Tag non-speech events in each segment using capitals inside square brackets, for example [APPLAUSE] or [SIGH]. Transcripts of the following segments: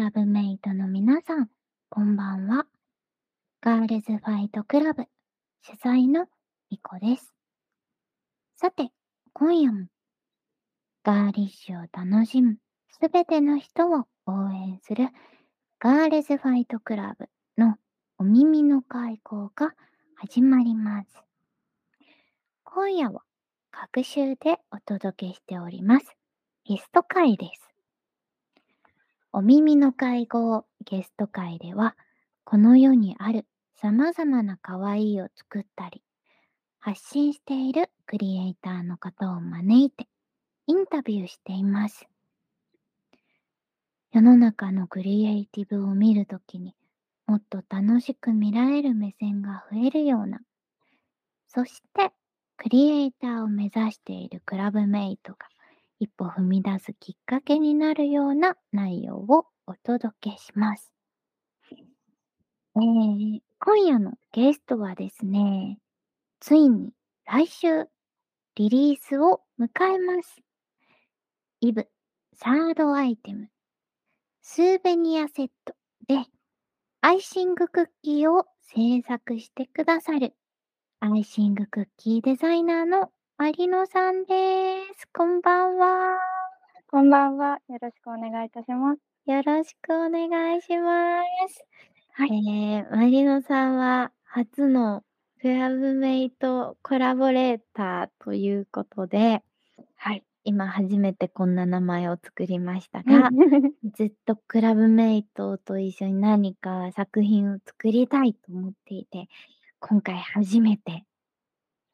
ラブメイトの皆さん、こんばんは。ガールズファイトクラブ主催のみこです。さて、今夜もガーリッシュを楽しむすべての人を応援するガールズファイトクラブのお耳の開講が始まります。今夜は各週でお届けしておりますゲスト会です。お耳の会合ゲスト会では、この世にある様々な可愛いを作ったり、発信しているクリエイターの方を招いてインタビューしています。世の中のクリエイティブを見るときにもっと楽しく見られる目線が増えるような、そしてクリエイターを目指しているクラブメイトが一歩踏み出すきっかけになるような内容をお届けします。えー、今夜のゲストはですね、ついに来週リリースを迎えます。イブサードアイテムスーベニアセットでアイシングクッキーを制作してくださるアイシングクッキーデザイナーのマリノさんです。こんばんは。こんばんは。よろしくお願いいたします。よろしくお願いします。はい。えー、マリノさんは初のクラブメイトコラボレーターということで、はい。今初めてこんな名前を作りましたが、[LAUGHS] ずっとクラブメイトと一緒に何か作品を作りたいと思っていて、今回初めて、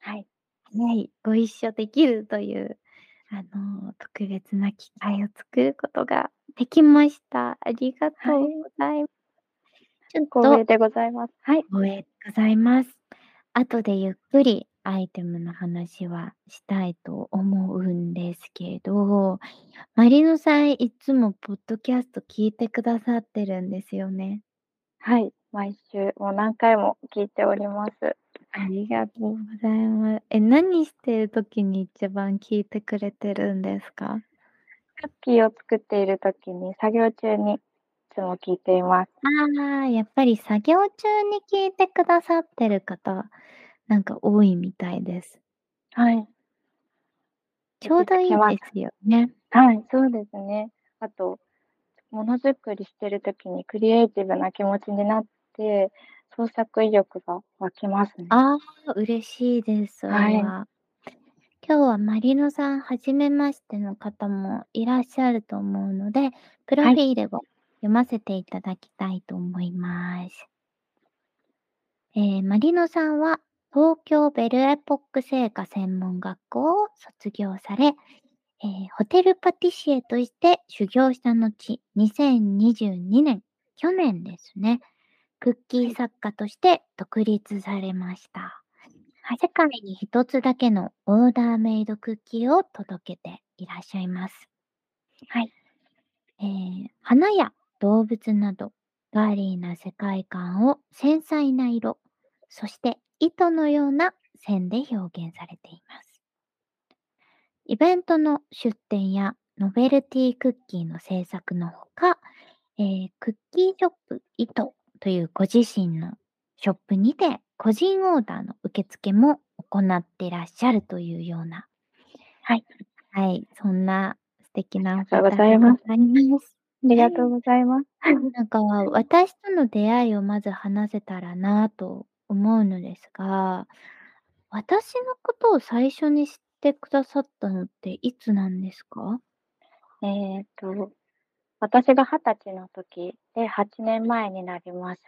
はい。はい、ご一緒できるという、あの、特別な機会を作ることができました。ありがとうはい。ございます。ちょっと光栄でございます。はい。光栄でございます。後でゆっくりアイテムの話はしたいと思うんですけど、マリノさんいつもポッドキャスト聞いてくださってるんですよね。はい。毎週、もう何回も聞いております。ありがとうございます。え、何してる時に一番聞いてくれてるんですか？クッキーを作っている時に、作業中にいつも聞いています。ああ、やっぱり作業中に聞いてくださってる方、なんか多いみたいです。はい。ちょうどいい。ですよね。はい、そうですね。あと、ものづくりしてる時にクリエイティブな気持ちになって、創作意欲が湧きますね。ああ、嬉しいです、それはい。は。今日はマリノさん初めましての方もいらっしゃると思うので、プロはい。フィールを読ませていただきたいと思います。えー、マリノさんは東京ベルエポック製菓専門学校を卒業され、えー、ホテルパティシエとして修行した後、2022年、去年ですね、クッキー。作家として独立されました。世界に一つだけのオーダーメイドクッキーを届けていらっしゃいます。はい。えー、花や動物などガーリーな世界観を繊細な色、そして糸のような線で表現されています。イベントの出展やノベルティクッキーの制作のほか、えー、クッキーショップ糸というご自身のショップにて個人オーダーの受付も行ってらっしゃるというような、はい。はい、そんな素敵なおありがとうご方でございます。ありがとうございます。なんか私との出会いをまず話せたらなと思うのですが、私のことを最初に知ってくださったのっていつなんですか？えっと、私が20歳の時で8年前になります。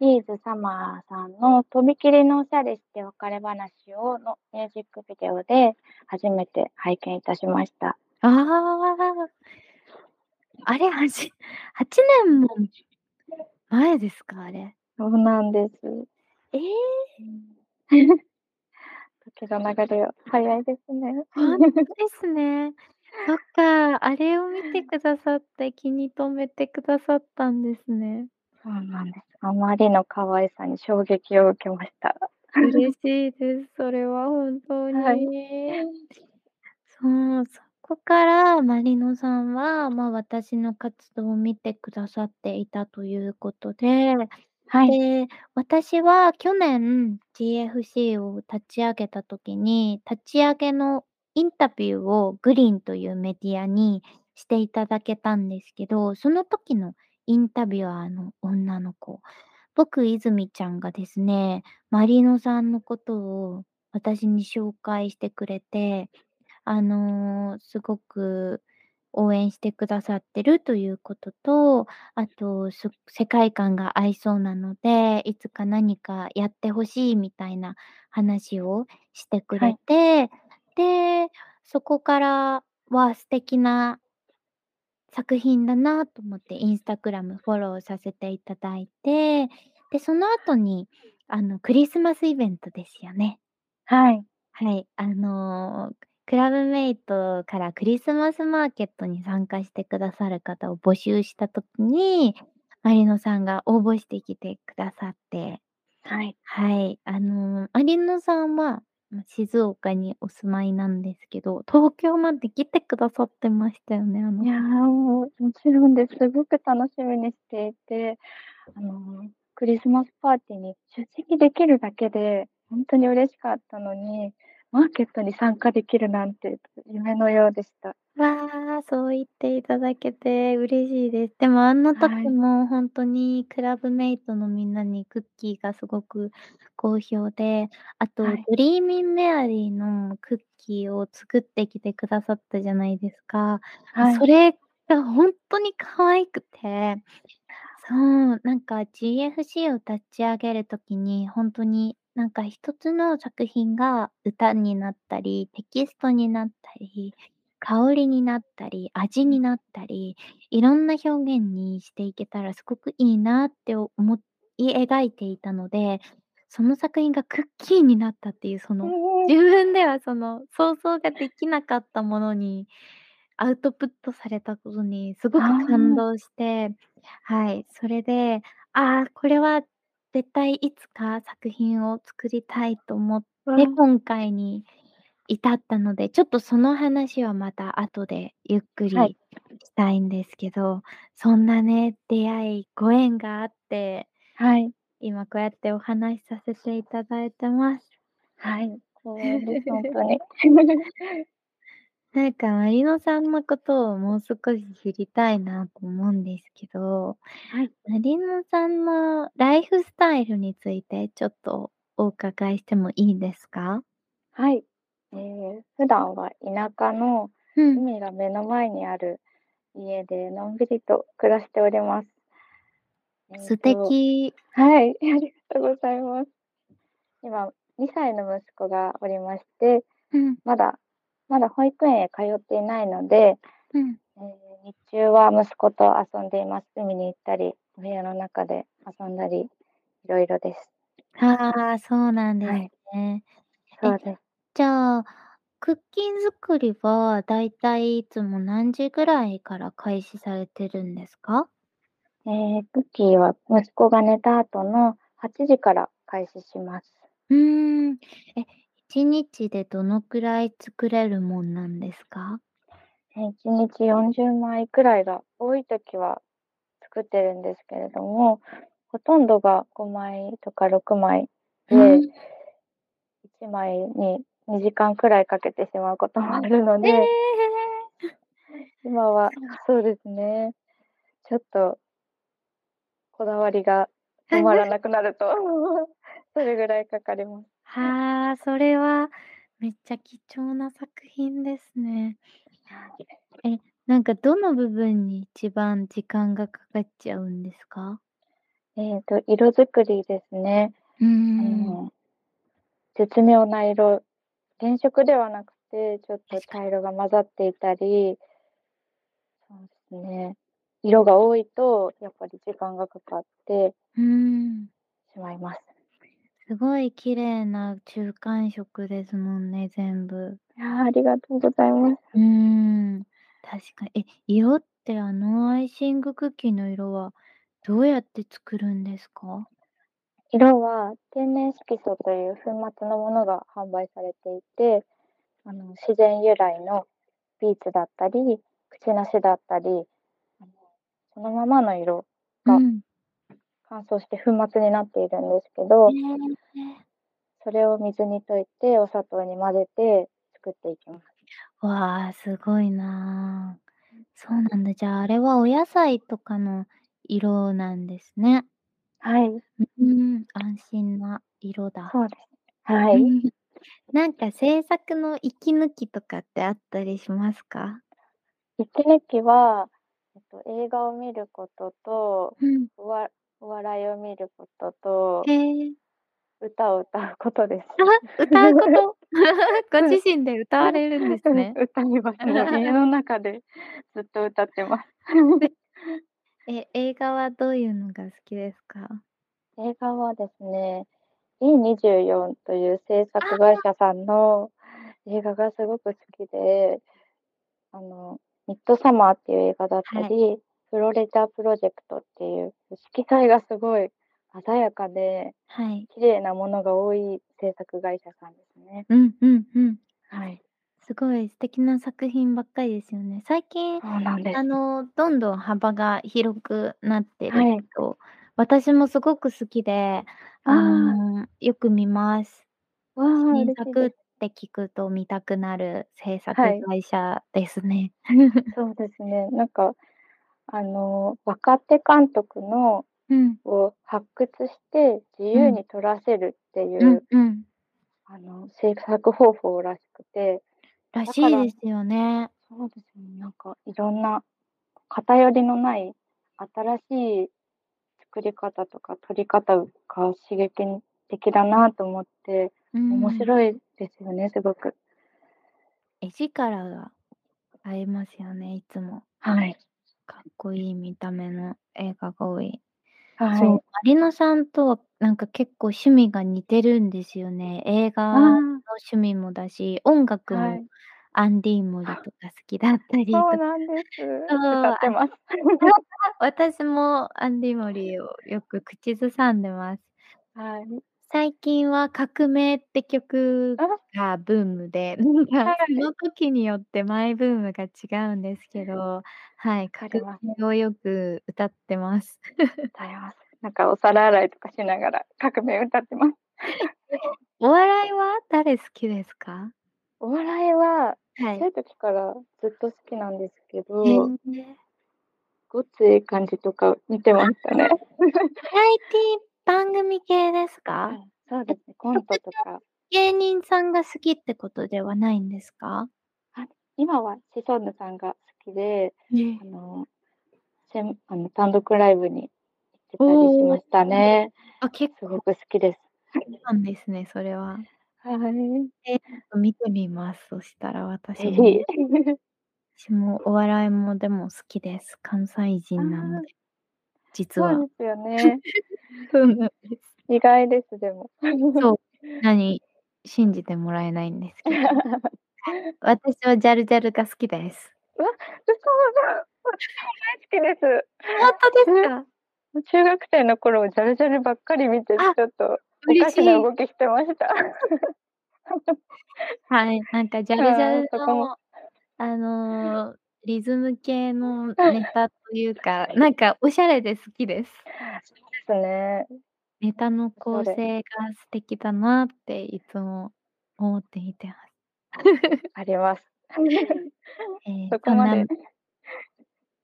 シーズサマーさんのとびきりのおしゃれして別れ話をのミュージックビデオで初めて拝見いたしました。ああ。あれ、はじ8年も前ですか？あれ。そうなんです。ええ。うん。[LAUGHS] 時の流れは早いですね。ほんとですね。そっか、あれを見てくださって気に留めてくださったんですね。そうなんです。あまりの可愛さに衝撃を受けました。嬉しいです。それは本当 [LAUGHS] はい。に。そう、そここからまりのさんは、ま、私の活動を見てくださっていたということで、はい。で、私は去年 GFC を立ち上げた時に、立ち上げのインタビューをグリーンというメディアにしていただけたんですけど、その時のインタビュアーの女の子、僕泉ちゃんがですね、まりのさんのことを私に紹介してくれて、あの、すごく応援してくださってるということと、あと、す世界観が合いそうなので、いつか何かやって欲しいみたいな話をしてくれはい。て、で、そこからは素敵な作品だなと思ってインスタグラムフォローさせていただいて、で、その後に、あの、クリスマスイベントですよね。はい。はい、あの、クラブメイトからクリスマスマーケットに参加してくださる方を募集した時に、まりのさんが応募してきてくださってはい。はい、あの、まりのさんは、ま、静岡にお住まいなんですけど、東京まで来てくださってましたよね、あのいや、もう、もちろんです。すごく楽しみにしていて、あの、クリスマスパーティーに出席できるだけでほんとに嬉しかったのに、マーケットに参加できるなんて夢のようでした。わあ、そう言っていただけて嬉しいです。でもあの時はい。もほんとにクラブメイトのみんなにクッキーがすごく好評で、あとはい。ドリーミンメアリーのクッキーを作ってきてくださったじゃないですか。はい。それがほんとに可愛くてそう、なんか GFC を立ち上げる時に、ほんとになんか一つの作品が歌になったり、テキストになったり、香りになったり、味うん。になったり、いろんな表現にしていけたらすごくいいなって思い描いていたので、その作品がクッキーになったっていうその。自分ではその想像ができなかったものにアウトプットされたことにすごあく感あ。動して、はい、それで、ああ、これは絶対いつか作品を作りたいと思って。今回に至ったので、ちょっとその話はまた後でゆっくはい。りしたいんですけど、そんなね、出会い、ご縁があって、はい。今こうやってお話しさせていただいてます。はい、光栄です、ほんとに。なんかまりのさんのことをもう少し知りたいなと思うんですけど、はい。まりのさんのライフスタイルについてちょっとお伺いしてもいいですか？はい。ええ、普段は田舎のうん。海が目の前にある家でのんびりと暮らしております。ええ素と敵。はい、[LAUGHS] ありがとうございます。今2歳の息子がおりまして、うん。まだまだ保育園へ通っていないので、うん。ええ、日中は息子と遊んでいます。海に行ったり、お部屋の中で遊んだり、色々です。はあ、そうなんですはい。ね。え、そうです。じゃあ、クッキー作りはだいたいいつも何時ぐらいから開始されてるんですか？ええ、クッキーは息子が寝た後の8時から開始します。うーん。え、1日でどのくらい作れるもんなんですか？え、1日40枚くらいが多い時は作ってるんですけれども、ほとんどが5枚とか6枚でふん。1枚に2時間くらいかけてしまうこともあるのえでえ！今はそうですね。ちょっとこだわりが止まらなくなると、[LAUGHS] それぐらいかかります。はあ、それはめっちゃ貴重な作品ですね。はい。え、なんかどの部分に一番時間がかかっちゃうんですか？ええと、色作りですね。うん。の絶妙な色、原色ではなくて、ちょっと。茶色が混ざっていたりそうすね、色が多いとやっぱり時間がかかってうーん。しまいます。すごい綺麗な中間色ですもんね、全部。いや、ありがとうございます。うーん、確かえ、色ってあのアイシングクッキーの色はどうやって作るんですか？色は天然色素という粉末のものが販売されていて、あの、自然由来のピーチだったり、クチナシだったり、あの、そのままの色がうん。乾燥して粉末になっているんですけどへえ。それを水に溶いて、お砂糖に混ぜて作っていきます。わあ、すごいな。そうなんだ。じゃあ、あれはお野菜とかの色なんですね。はい。うーん、安心な色だ。そうです。はうい。ん。なんか制作の息抜きとかってあったりしますか？息抜きは、えっと、映画を見ることと、うん。おわお笑いを見ることとへえ。歌を歌うことです。あ、歌うこと？[LAUGHS] ご自身で歌われるんですね。[LAUGHS] 歌います。家の中でずっと歌ってます。[LAUGHS] え、映画はどういうのが好きですか？映画はですね、E24 という制作会社さんの映画がすごく好きで、あの、ミッドサマーっていう映画だったはい。り、フロリダプロジェクトっていう色彩がすごい鮮やかで、はい。綺麗なものが多い制作会社さんですね。うんうんうん。はい。すごい素敵な作品ばっかりですよね。最近、そうなんです。あの、どんどん幅が広くなってるはい。けど、私もすごく好きで、あああ。の、よく見ます。わあ、新嬉しいで作っす。て聞くと見たくなる制作はい。会社ですね。[LAUGHS] そうですね。なんか、あの、若手監督のうん。を発掘して自うん。由に撮らせるっていうんう、うん。あの、制作方法らしくて、らだからしいですよね。そうですね、なんかいろんな偏りのない新しい作り方とか撮り方が刺激的だなと思って、う面ん。白いですよね、すごく。絵力がありますよね、いつも。はい。かっこいい見た目の映画が多い。はそう、い。まりのさんとはなんか結構趣味が似てるんですよね。映画あのあ。趣味もだし、音楽もはい。アンディ・モリとか好きだったりそうとか。なんです。そう、あ歌ってます。私もアンディ・モリをよく口ずさんでます。はい。最近は革命って曲あ。がブームで、なんかはい。その時によってマイブームが違うんですけど、はい、革わかります。命をよく歌ってます。[LAUGHS] 歌います。なんかお皿洗いとかしながら革命歌ってます。[LAUGHS] お笑いは誰好きですか？お笑いは、はい。ちっちゃい時からずっと好きなんですけへど、え。ごっつええ感じとか見てましたね。バラエティ番組系ですか？はい、そうえ、ですね、コントとか。芸人さんが好きってことではないんですか？あ、今はシソンヌさんが好きで、ね。あの、せんあの、単独ライブに行ってたりし。ましたね。あ、結構すごく好きです。なんですね、それは。はい。え、ちょっと見てみます、そしたら私ぜも。ひ。[LAUGHS] 私もお笑いもでも好きです。関西。人なので。実は。そうですよね。そ [LAUGHS] うなんです。意外です、でも。そう、何、信じてもらえないんですけど。[LAUGHS] 私はジャルジャルが好きです。うわ、嘘だ。大好きです。ほんとですか？中中学生の頃、ジャルジャルばっかり見て、ちあ、ょっとお。かしない動きしてました。はい、なんかジャルジャはい、ルの、あの、リズム系のネタというか、なんかおしゃれで好きです。そうですね。ネタの構れ。成が素敵だなっていつも思って見てます。あります。[LAUGHS] ええ、そこまそんなで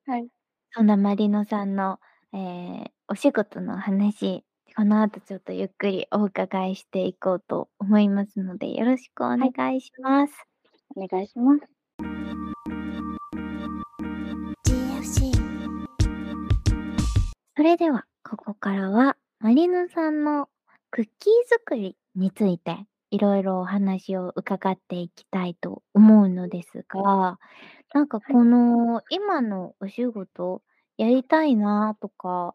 はい。そんなまりのさんの、ええ、お仕事の話、この後ちょっとゆっくりお伺いしていこうと思いますので、よろしくおはい。願いします。お願いします。それでは、ここからは、まりのさんのクッキー作りについて、いろいろお話を伺っていきたいと思うのですが、なんかはい。この今のお仕事、やりたいなとか、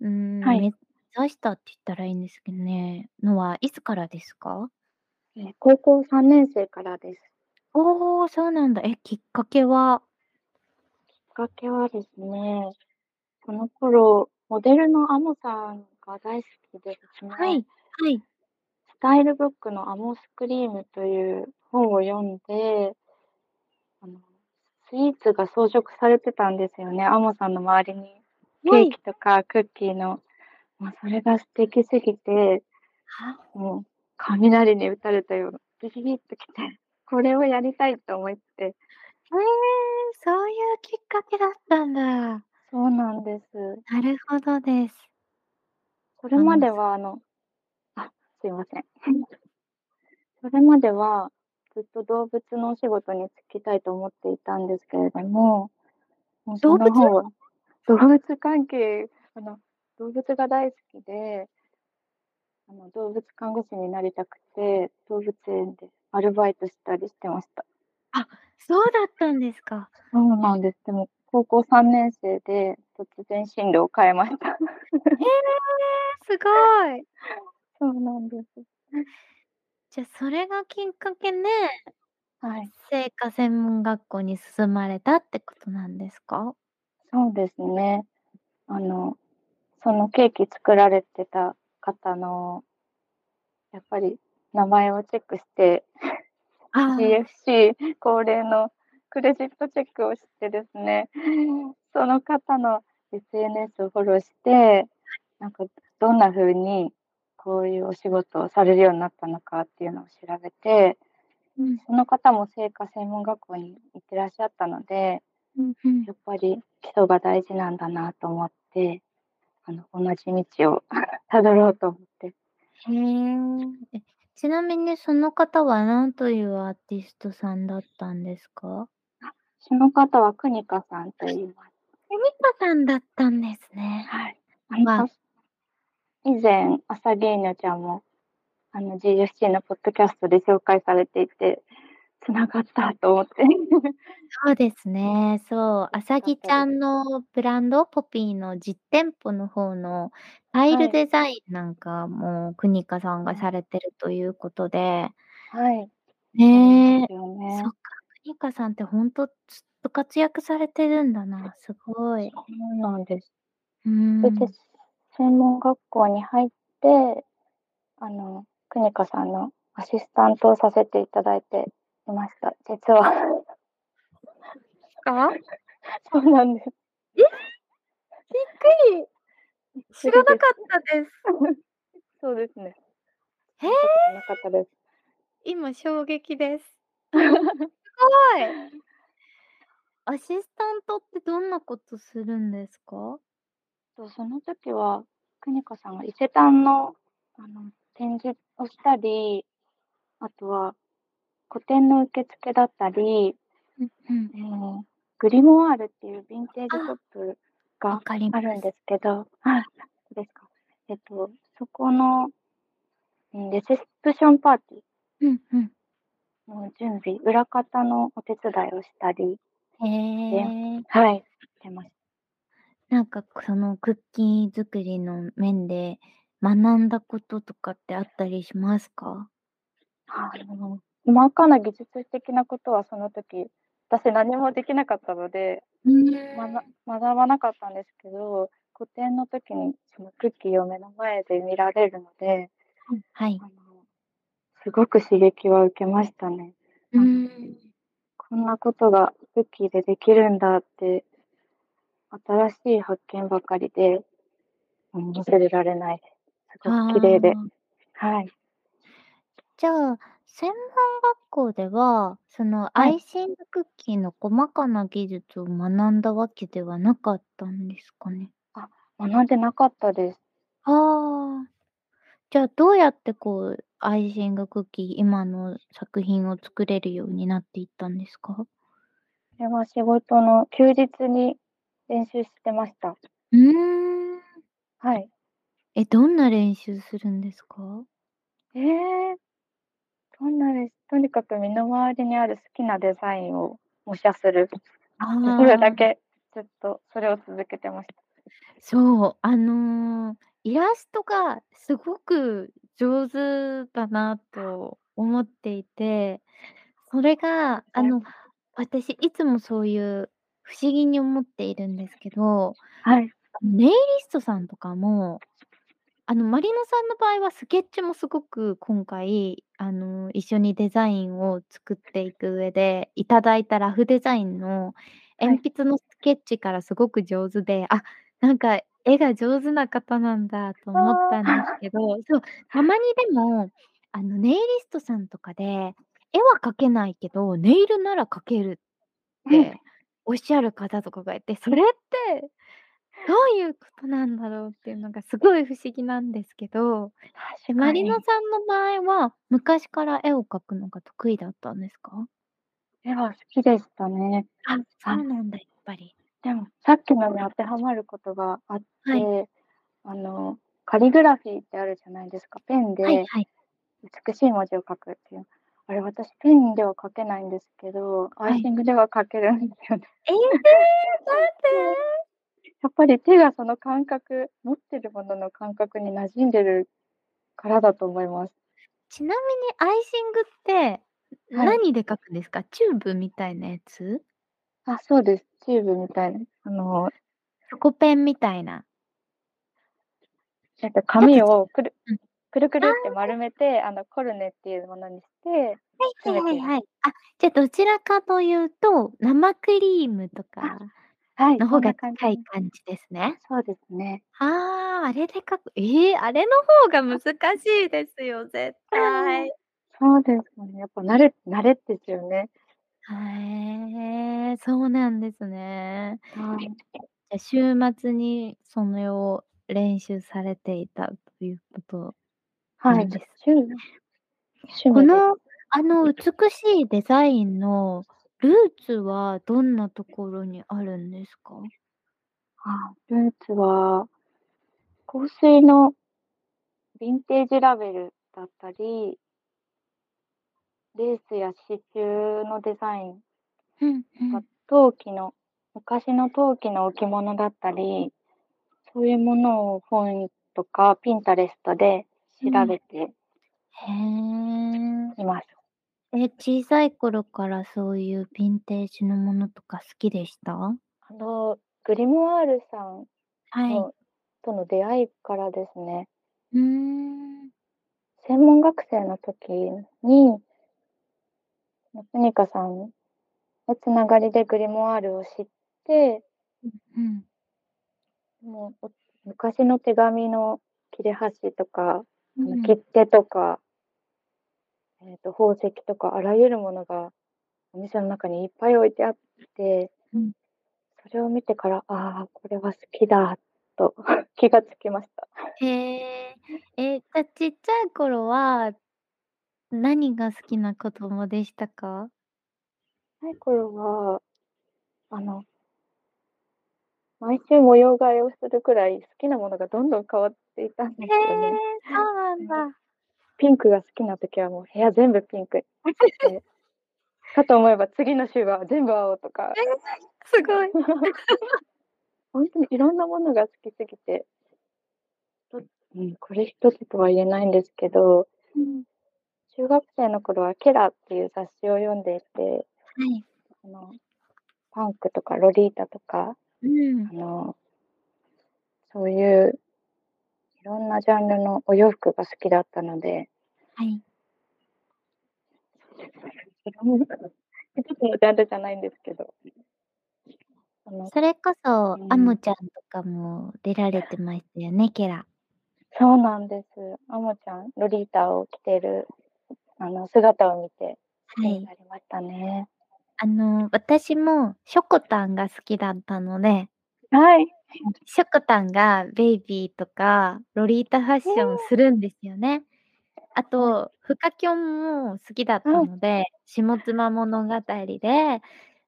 うーん、はい。目指したって言ったらいいんですけどね、のはいつからですか？え、高校3年生からです。おお、そうなんだ。え、きっかけは？きっかけはですね、その頃、モデルのアモさんが大好きでですね。はい、はい。スタイルブックのアモスクリームという本を読んで、あの、スイーツが装飾されてたんですよね、アモさんの周りに。ケはい。ーキとかクッキーの。もうそれが素敵すぎて、もう雷に打たれたような、ビビビッときて、これをやりたいと思って。へえ、そういうきっかけだったんだ。そうなんです。なるほどです。それまではあのあ、すいません。[LAUGHS] それまでは、ずっと動物のお仕事に就きたいと思っていたんですけれども、もうそ動物？の方は [LAUGHS] 動物関係、あの、動物が大好きであの、動物看護師になりたくて、動物園でアルバイトしたりしてました。あ、そうだったんですか。そうなんです。でも高校3年生で突然進路を変えました。へえ、すごい。そうなんです。じゃ、それがきっかけではい。製菓専門学校に進まれたってことなんですか？そうですね。あの、そのケーキ作られてた方のやっぱり名前をチェックして、ああ。CFC 恒例のクレジットチェックをしてですね、[LAUGHS] その方の SNS をフォローして、なんかどんな風にこういうお仕事をされるようになったのかっていうのを調べて、うん。その方も製菓専門学校に行ってらっしゃったので、うんうん。やっぱり基礎が大事なんだなと思って、あの、同じ道を [LAUGHS] 辿ろうと思って。へえ。え、ちなみにその方は何というアーティストさんだったんですか？あ、その方はクニカさんと言います。クニカさんだったんですね。はい。あの、わ。以前、朝芸女ちゃんも、あの、GFC のポッドキャストで紹介されていて、繋がったと思って。そうですね。そう、あさ。ぎちゃんのブランド、ポピーの実店舗の方のタイはい。ルデザインなんかもクニカさんうん。がされてるということで。はい。ねえ。そっね。か、クニカさんってほんとずっと活躍されてるんだな、すごい。そうなんです。うそれん。専門学校に入って、あの、クニカさんのアシスタントをさせていただいていました。実は。か？[LAUGHS] そうなんです。え！びっくり。びっく知らな。かったです。[LAUGHS] そうですね。へえ。見たことなかったです。今衝撃です。[LAUGHS] すごい。アシスタントってどんなことするんですか？と、その時は、クニカさんが伊勢丹の、あの、展示をしたり、あとは個展の受付だったり、うんうん。ええ、グリモワールっていうヴィンテージショあ。ップわがかります。あるんですけどはい、そうですか。えっと、そこの、うん、レセプションパーティーうんうん。の準備、裏方のお手伝いをしたりへでえ。はい、してましなんか、そのクッキー作りの面で学んだこととかってあったりしますか？あの、細かな技術的なことはその時、私何もできなかったので、うま。学ばなかったんですけど、個展の時にそのクッキーを目の前で見られるのでうん、はい。あの、すごく刺激は受けましたね。うん。こんなことがクッキーでできるんだって、新しい発見ばかりで、うん、忘れられないです。すごく綺麗で。はい。じゃあ、専門学校では、そのアはい。イシングクッキーの細かな技術を学んだわけではなかったんですかね？あ、学んでなかったです。ああ。じゃあ、どうやってこう、アイシングクッキー、今の作品を作れるようになっていったんですか？それは仕事の休日に練習してました。うーん。はい。え、どんな練習するんですか？ええ。どんなれとにかく身の回りにある好きなデザインを模写する。あそれだあ。け、ずっとそれを続けてました。そう、あの、イラストがすごく上手だなと思っていて、それが、あの、私いつもそういう不思議に思っているんですけど、はい。ネイリストさんとかも、あの、まりのさんの場合はスケッチもすごく今回、あの、一緒にデザインを作っていく上で、いただいたラフデザインのはい。鉛筆のスケッチからすごく上手で、あ、なんか絵が上手な方なんだと思っ。たんですけど、そう、たまにでも、あの、ネイリストさんとかで、絵は描けないけど、ネイルなら描けるっておっしゃる方とかがいて、それってどういうことなんだろうっていうのがすごい不思議なんですけど、え、まりの確かに。さんの場合は、昔から絵を描くのが得意だったんですか？絵は好きでしたね。あ、そあうなんだ、やっぱり。でも、さっきのに当てはまることがあっはい。て、あの、カリグラフィーってあるじゃないですか。ペンではいはい。美しい文字を書くっていう。あれ、私ペンでは書けないんですけど、アはい。アイシングでは書けるんですよね。ええ！なん。で？やっぱり手がその感覚持ってるものの感覚に馴染んでるからだと思います。ちなみにアイシングって、はい。何で書くんですか？チューブみたいなやつ？あ、そうです。チューブみたいな、あのチョコペンみたいな。なんか紙をくるうん。くるくああ。るって丸めて、あの、コルネっていうものにしてはいはい。はいはい。あ、じゃ、どちらかというと、生クリームとあ、かの方が。近い感じですね。そうですね。ああ、あれで書くええ、あれの方が難しいですよ、絶対。そうですよね。やっぱ慣れ慣れですよね。へえ、そうなんですね。はい。じゃ、週末にそれを練習されていたということはい、なんですしゅね。趣味です。この、あの、美しいデザインのルーツはどんなところにあるんですか？あ、ルーツは香水のヴィンテージラベルだったりレースや刺繍のデザインうんうか、ん。陶器の昔の陶器の置物だったり、そういうものを本とかピンタレストで調うん。べてへえ。います。え、小さい頃からそういうヴィンテージのものとか好きでした？あの、グリモワールさんはい。のとの出会いからですね。うーん。専門学生の時にま、トニカさんの繋がりでグリモワールを知ってうん、うん。もう、お昔の手紙の切れ端とか、あの、うん。切手とかえっと、宝石とかあらゆるものがお店の中にいっぱい置いてあってうん。それを見てから、ああ、これは好きだと [LAUGHS] 気が付きました。へえ。え、じゃ、ちっちゃい頃は何が好きな子供でしたか？さい頃は、あの毎週模様替えをするくらい好きなものがどんどん変わっていたんでへすよね。え、そうなんで、だ。ピンクが好きな時はもう部屋全部ピンク。で、かと思えば次の週は全部青とか。ええ、すごい。ほんとにいろんなものが好きすぎてとうん、これ一つとは言えないんですけどうん。中学生の頃はケラっていう雑誌を読んでいてはい。あの、パンクとかロリータとか、うん。あのそういういろんなジャンルのお洋服が好きだったのではい。一つのジャンルじゃないんですけど。それこそ、うん。ちゃんとかも出られてましたよね、ケラ。そうなんです。アムちゃん、ロリータを着てる、あの、姿を見てはい。なりましたね。あの、私もしょこたんが好きだったのではい。しょこたんがベイビーとかロリータファッえションえ。するんですよね。あはい。と、フカキョンも好きだったはい。ので、下妻物語で、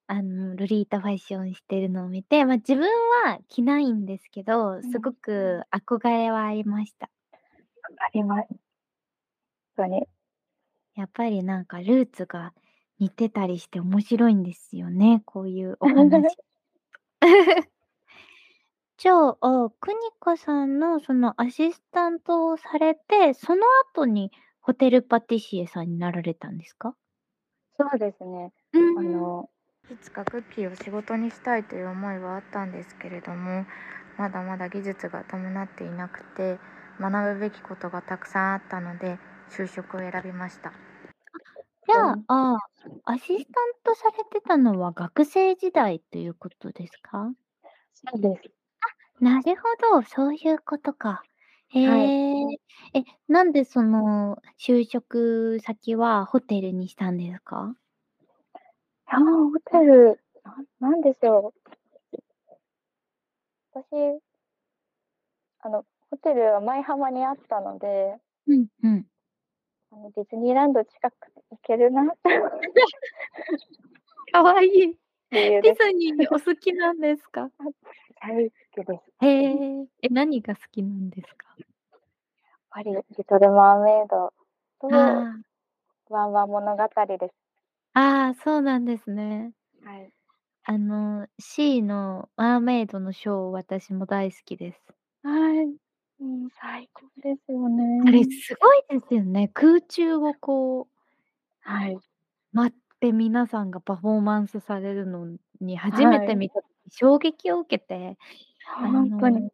あの、ロリータファッションしてるのを見て、ま、自分は着ないんですけど、すごうん。く憧れはありました。分かります。とに。やっぱりなんかルーツが似てたりして面白いんですよね、こういうお話。[LAUGHS] じゃあ、クニカさんのそのアシスタントをされて、その後にホテルパティシエさんになられたんですか？そうですね。うーん。あの、いつかクッキーを仕事にしたいという思いはあったんですけれども、まだまだ技術が伴っていなくて、学ぶべきことがたくさんあったので、就職を選びました。じゃあ、うんああ、アシスタントされてたのは学生時代ということですか？そうです。なるほど、そういうことか。へはい。え。え、なんでその就職先はホテルにしたんですか？ああ、ホテル、ななんでしょう。私あの、ホテルは舞浜にあったのでうんうん。あの、ディズニーランド近くて行けるなって [LAUGHS] かわいい。ディズニーお好きなんですか？大好きです。へえ。え、何が好きなんですか？やっぱりリトルマーメイドと。ワンワン物語です。ああ、そうなんですね。はい。あの、シーのマーメイドのショー、私も大好きです。はい。もう最高ですよあれね。すごいですよね。空中をこうはい。舞って皆さんがパフォーマンスされるのに初めはい。て見た時衝撃を受けて、あほんとに。の、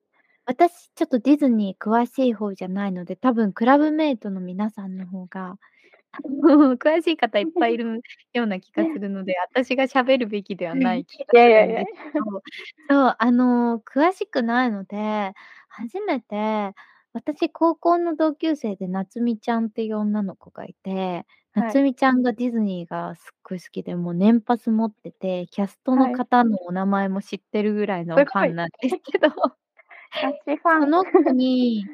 私ちょっとディズニー詳しい方じゃないので、多分クラブメイトの皆さんの方が、[LAUGHS] 詳しい方いっぱいいるような気がするので、私が喋るべきではない気いがやいやいや。するんですけど、そう、あの、詳しくないので、初めて私高校の同級生で夏美ちゃんっていう女の子がいて、はい。夏美ちゃんがディズニーがすっごい好きで、もう年パス持ってて、キャストのはい。方のお名前も知ってるぐらいの。ファンなんですけど。ガチファン。その子に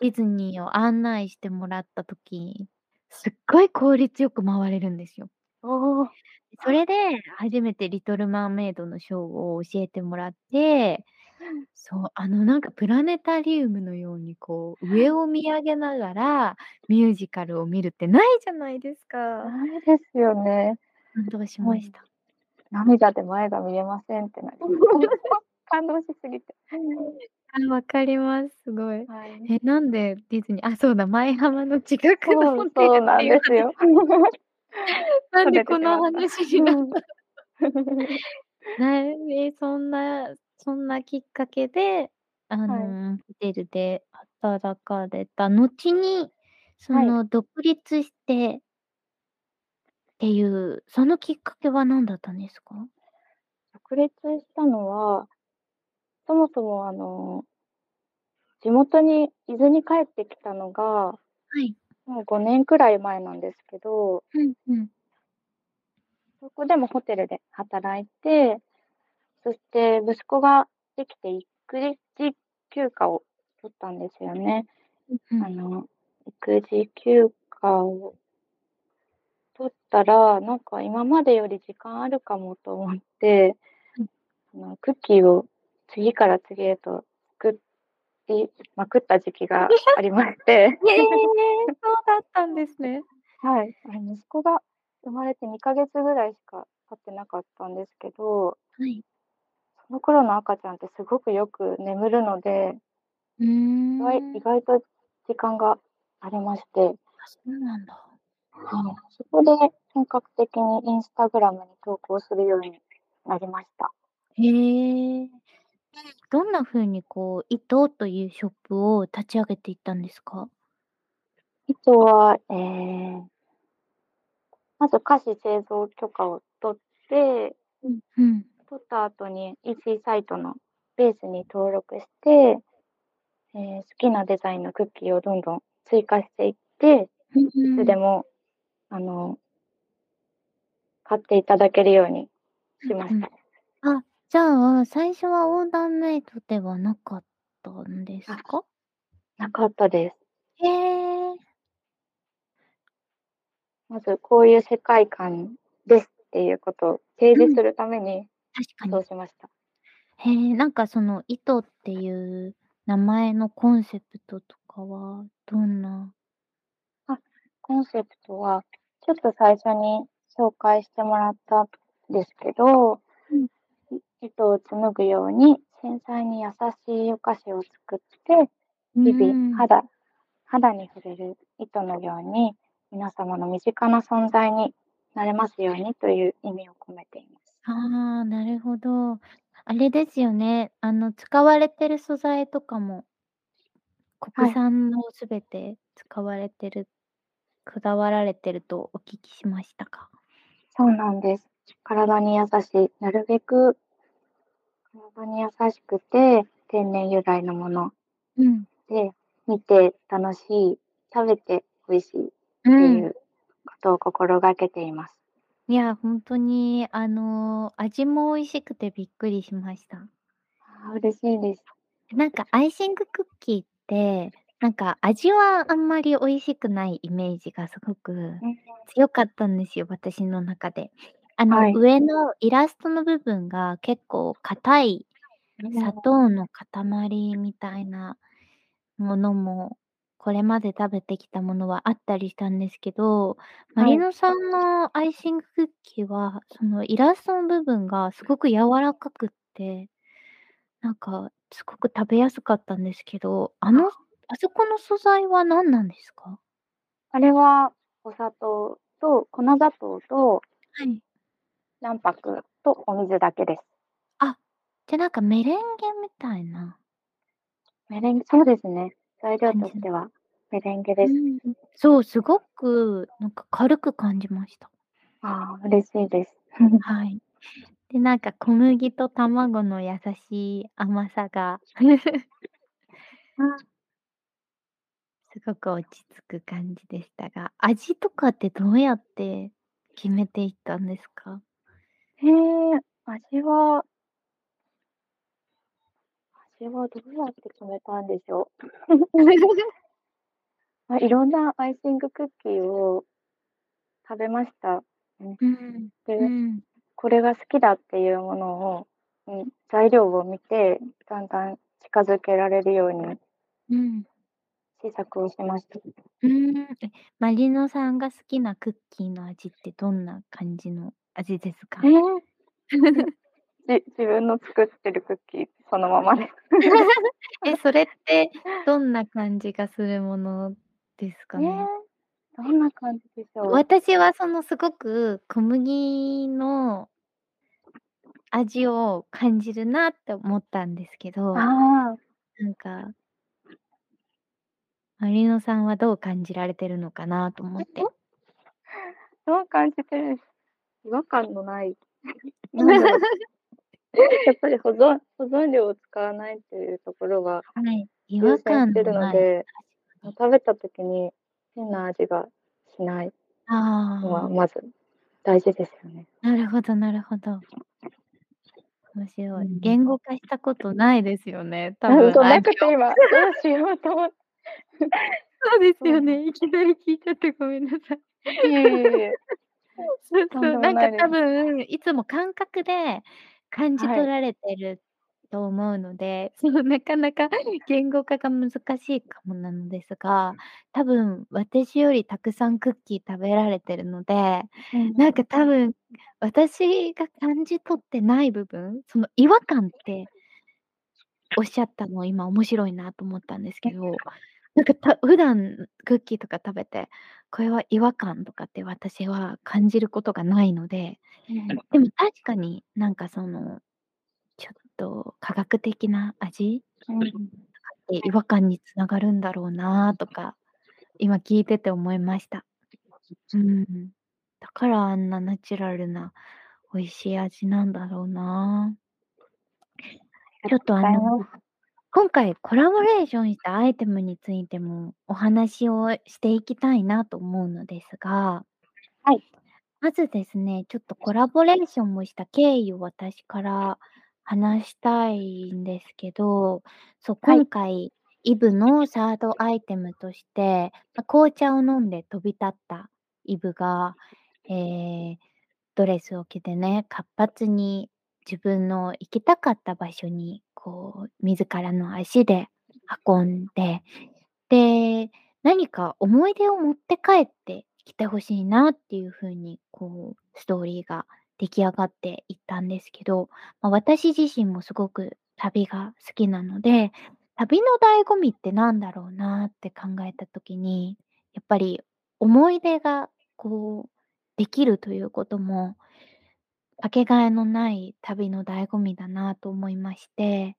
ディズニーを案内してもらった時、すっごい効率よく回れるんですよ。おお。それで初めてリトルマーメイドのショーを教えてもらって、そう、あのなんかプラネタリウムのようにこう上を見上げながらミュージカルを見るってないじゃないですか。ないですよね。感動しうん。ました。涙で前が見えませんってなります。[LAUGHS] [LAUGHS] 感動しすぎて。あ、分かります、すごい。はい。え、なんでディズニーあ、そうだ、舞浜の近くのホテルなんですよ。話。[LAUGHS] なんでこの。話になっうん。たね、え、そんなそんなきっかけで、あはい。の、ホテルで働かれた後に、そはい。の独立してっていう、そのきっかけは何だったんですか？独立したのは、そもそもあの地元に伊豆に帰ってきたのが、はい。もう5年くらい前なんですけどうんうん。そこでもホテルで働いて、そして息子ができて育児休暇を取ったんですよね。あの、育児休暇を取ったら、なんか今までより時間あるかもと思って、うん。あの、クッキーを次から次へと作りまくった時期が [LAUGHS] ありまして。ええ、そうだったんですね。[LAUGHS] はい。息子が生まれて2ヶ月ぐらいしか経ってなかったんですけどはい。その頃の赤ちゃんってすごくよく眠るのでうー意外ん。意外と時間がありまして。あ、そうなんだ。はい。そこで本格的にインスタグラムに投稿するようになりました。へえ。どんな風にこう、糸というショップを立ち上げていったんですか？糸は、ええまず菓子製造許可を取ってうん、うん。取った後に EC サイトのベースに登録して、ええ、好きなデザインのクッキーをどんどん追加していって、うんいつうん。でも、あの買っていただけるようにしまうんした。うん。あ、じゃあ、最初はオーダーメイドではなかったんですあ、か？なかったです。へえ。まずこういう世界観ですっていうことを提うん。示するために、確かに。そうしました。へえ、なんかその糸っていう名前のコンセプトとかはどんなあ、コンセプトは、ちょっと最初に紹介してもらったんですけど、うん。い糸を紡ぐように繊細に優しいお菓子を作って、う日々ーん。肌肌に触れる糸のように、皆様の身近な存在になれますようにという意味を込めています。ああ、なるほど。あれですよね、あの使われてる素材とかも国産のすべて使われてる、こだわられてるとお聞きしましたが。そうなんです。体に優しい、なるべく体に優しくて、天然由来のものうん。で、見て楽しい、食べて美味しいってうん。いうことを心がけています。いや、ほんとに、あの、味も美味しくてびっくりしました。ああ、嬉しいです。なんかアイシングクッキーって、なんか味はあんまり美味しくないイメージがすごくうん。強かったんですよ、私の中で。あの、はい。上のイラストの部分が結構硬い、砂うん。糖の塊みたいなものも、これまで食べてきたものはあったりしたんですけど、マはい。リノさんのアイシングクッキーは、そのイラストの部分がすごく柔らかくって、なんかすごく食べやすかったんですけど、あの、あそこの素材は何なんですか？あれはお砂糖と粉砂糖とはい。卵白とお水だけです。あ、じゃ、なんかメレンゲみたいなメレンゲそうですね。材料としてはメレンゲうです。ん。そう、すごくなんか軽く感じました。ああ、嬉しいです。はい。で、なんか小麦と卵の優しい甘さがあ。すごく落ち着く感じでしたが、味とかってどうやって決めていったんですか？へえ、味は味はどうやって決めたんでしょう？[LAUGHS] ま、いろんなアイシングクッキーを食べました。うん。うん。で、うん。これが好きだっていうものを、うん、材料を見て、だんだん近づけられるようにうん。試作をしました。うーん。え、マリノさんが好きなクッキーの味ってどんな感じの味ですか？ええ。じ自分の作ってるクッキーそのままです。[LAUGHS] え、それってどんな感じがするものですかええ、ね？どんな感じでしょう？私はそのすごく小麦の味を感じるなって思ったんですけど。なんかマリノさんはどう感じられてるのかなと思って。[LAUGHS] どう感じてる？違和感のない。[LAUGHS] [LAUGHS] やっぱり保存保存料を使わないっていうところがはい、違優和してるので、確かに。食べた時に変な味がしないのは。まず大事ですよね。なるほどなるほど。面う白い。ん。言語化したことないですよね、多あ、分そう、な。くて今、どうしようと思って。そうです。よね。いきなり聞いちゃってごめんなさい。いえいえ。[LAUGHS] そうそう、なんか多。分いつも感覚で感じはい。取られてると思うので、[LAUGHS] そう、なかなか言語化が難しいかもなのですが、多分私よりたくさんクッキー食べられてるので、うん。なんか多分私が感じ取ってない部分、その違和感っておっしゃったの今面白いなと思ったんですけど、なんかた普段クッキーとか食べて、これは違和感とかって私は感じることがないので、うん。でも確かになんかその、ちょっと科学的な味って違和感につながるんだろうなとか、今聞いてて思いました。うん。だからあんなナチュラルな美味しい味なんだろうな。ちょっとあの。今回コラボレーションしたアイテムについてもお話をしていきたいなと思うのですがはい。まずですね、ちょっとコラボレーションをした経緯を私から話したいんですけど、そう、はい。今回イブのサードアイテムとして、ま、紅茶を飲んで飛び立ったイブが、ええ、ドレスを着てね、活発に自分の行きたかった場所に、こう自らの足で運んで、で、何か思い出を持って帰ってきて欲しいなっていう風に、こうストーリーが出来上がっていったんですけど、ま、私自身もすごく旅が好きなので、旅の醍醐味ってなんだろうなって考えた時に、やっぱり思い出がこうできるということも、かけがえのない旅の醍醐味だなと思いまして、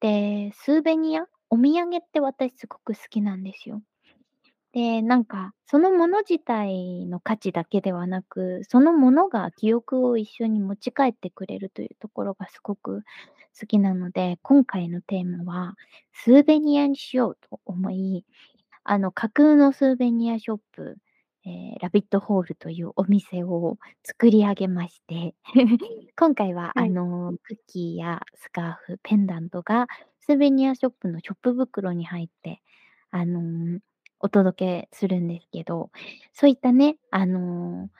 で、スーベニア、お土産って私すごく好きなんですよ。で、なんか、そのもの自体の価値だけではなく、そのものが記憶を一緒に持ち帰ってくれるというところがすごく好きなので、今回のテーマはスーベニアにしようと思い、あの、架空のスーベニアショップ、えーラビットホールというお店を作り上げまして、[LAUGHS] 今回は、はい。あの、クッキーやスカーフ、ペンダントがスーベニアショップのショップ袋に入って、あのーお届けするんですけど、そういったね、あのー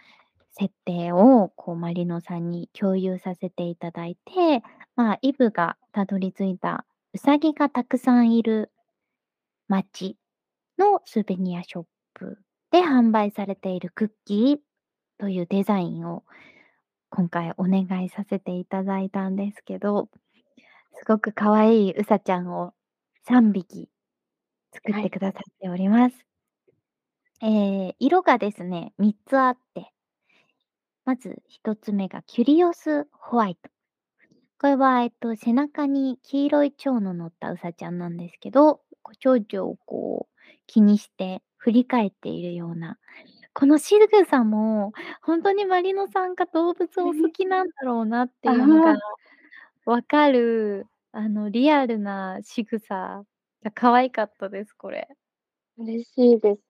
設定を、こう、マリノさんに共有させていただいて、まあ、イブがたどり着いた、うさぎがたくさんいる街のスーベニアショップで販売されているクッキーというデザインを今回お願いさせていただいたんですけど、すごく可愛いうさちゃんを3匹作ってくださっております。えー色がですね、3つあって、まず1つ目がキュリオスホワイト。これは、えっと、背中に黄色い蝶の乗ったうさちゃんなんですけど、蝶々をこう気にして振り返っているような、この仕草も本当にマリノさんが動物をお好きなんだろうなっていうのがあーわかる、あの、リアルな仕草が可愛かったです、これ。嬉しいです。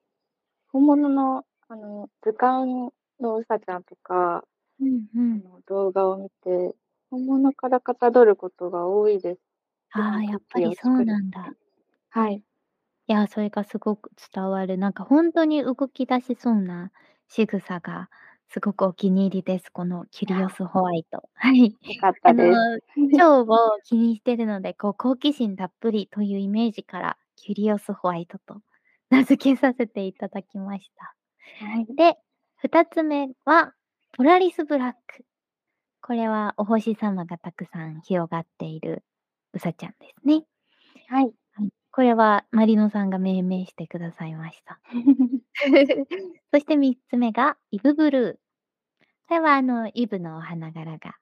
本物の、あの、図鑑のうさちゃんとか、うんうあん。の動画を見て、本物からかたどることが多いです。ああ、やっぱりそうなんだ。はい。いや、それがすごく伝わる。なんか本当に動き出しそうな仕草がすごくお気に入りです。このキュリオスホワイト。[LAUGHS] はい。よかったあのです。、蝶を気にしてるので、こう好奇心たっぷりというイメージから、キュリオスホワイトと [LAUGHS] 名付けさせていただきました。はい。で、二つ目は、ポラリスブラック。これはお星様がたくさん広がっているうさちゃんですね。はい。はいこれはマリノさんが命名してくださいました。[LAUGHS] そして三つ目がイブブルー。これはあの、イブのお花柄が、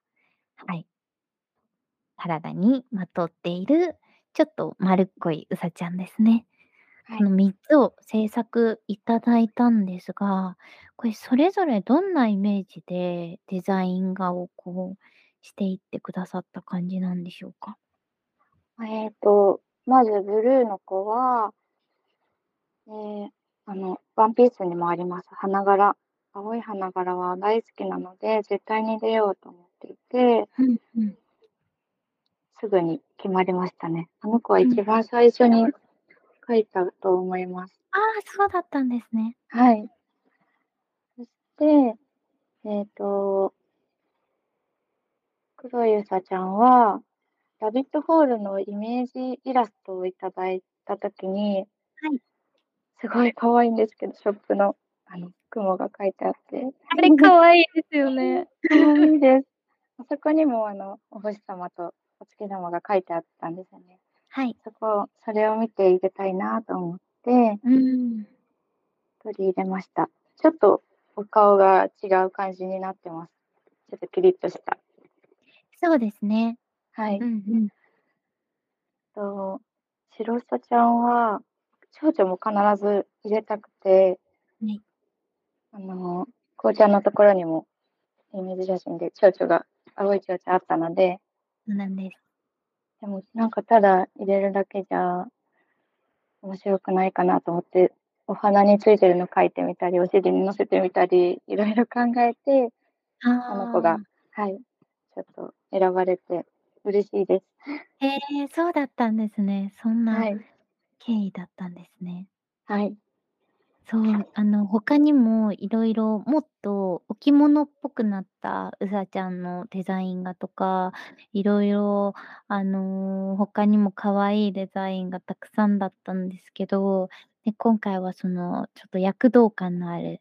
はい。体にまとっている、ちょっと丸っこいうさちゃんですね。はいこの3つを制作いただいたんですが、これそれぞれどんなイメージでデザイン画をこうしていってくださった感じなんでしょうか？えっと、まずブルーの子は、えーあの、ワンピースにもあります花柄。青い花柄は大好きなので、絶対に出ようと思っていて、うんうん。すぐに決まりましたね。あの子は一番最初に描いたと思います。ああ、そうだったんですね。はい。そして、えっ、と、黒いうさちゃんは、ラビットホールのイメージイラストをいただいたときに、はい。すごい可愛いんですけど、ショップの、あの、雲が書いてあって。あれ可愛いですよね。[LAUGHS] 可愛いです。あそこにも、あの、お星様とお月様が書いてあったんですよね。はい。そこ、それを見て入れたいなと思って、うん。取り入れました。ちょっとお顔が違う感じになってます。ちょっとキリッとした。そうですね。はい。うんうん。と、白さちゃんは、蝶々も必ず入れたくて、はいあの、紅茶のところにもイメージ写真で蝶々が、青い蝶々あったので、そうなんです。でもなんかただ入れるだけじゃ面白くないかなと思って、お花についてるの描いてみたり、お尻に乗せてみたり、いろいろ考えて、ああの子が、はい、ちょっと選ばれて嬉しいです。へえ、そうだったんですね。そんは。ない経緯だったんですね。はい。そう、あの、他にもいろいろもっと置物っぽくなったうさちゃんのデザイン画とか、いろいろ、あの、他にも可愛いデザインがたくさんだったんですけど、で、今回はその、ちょっと躍動感のある、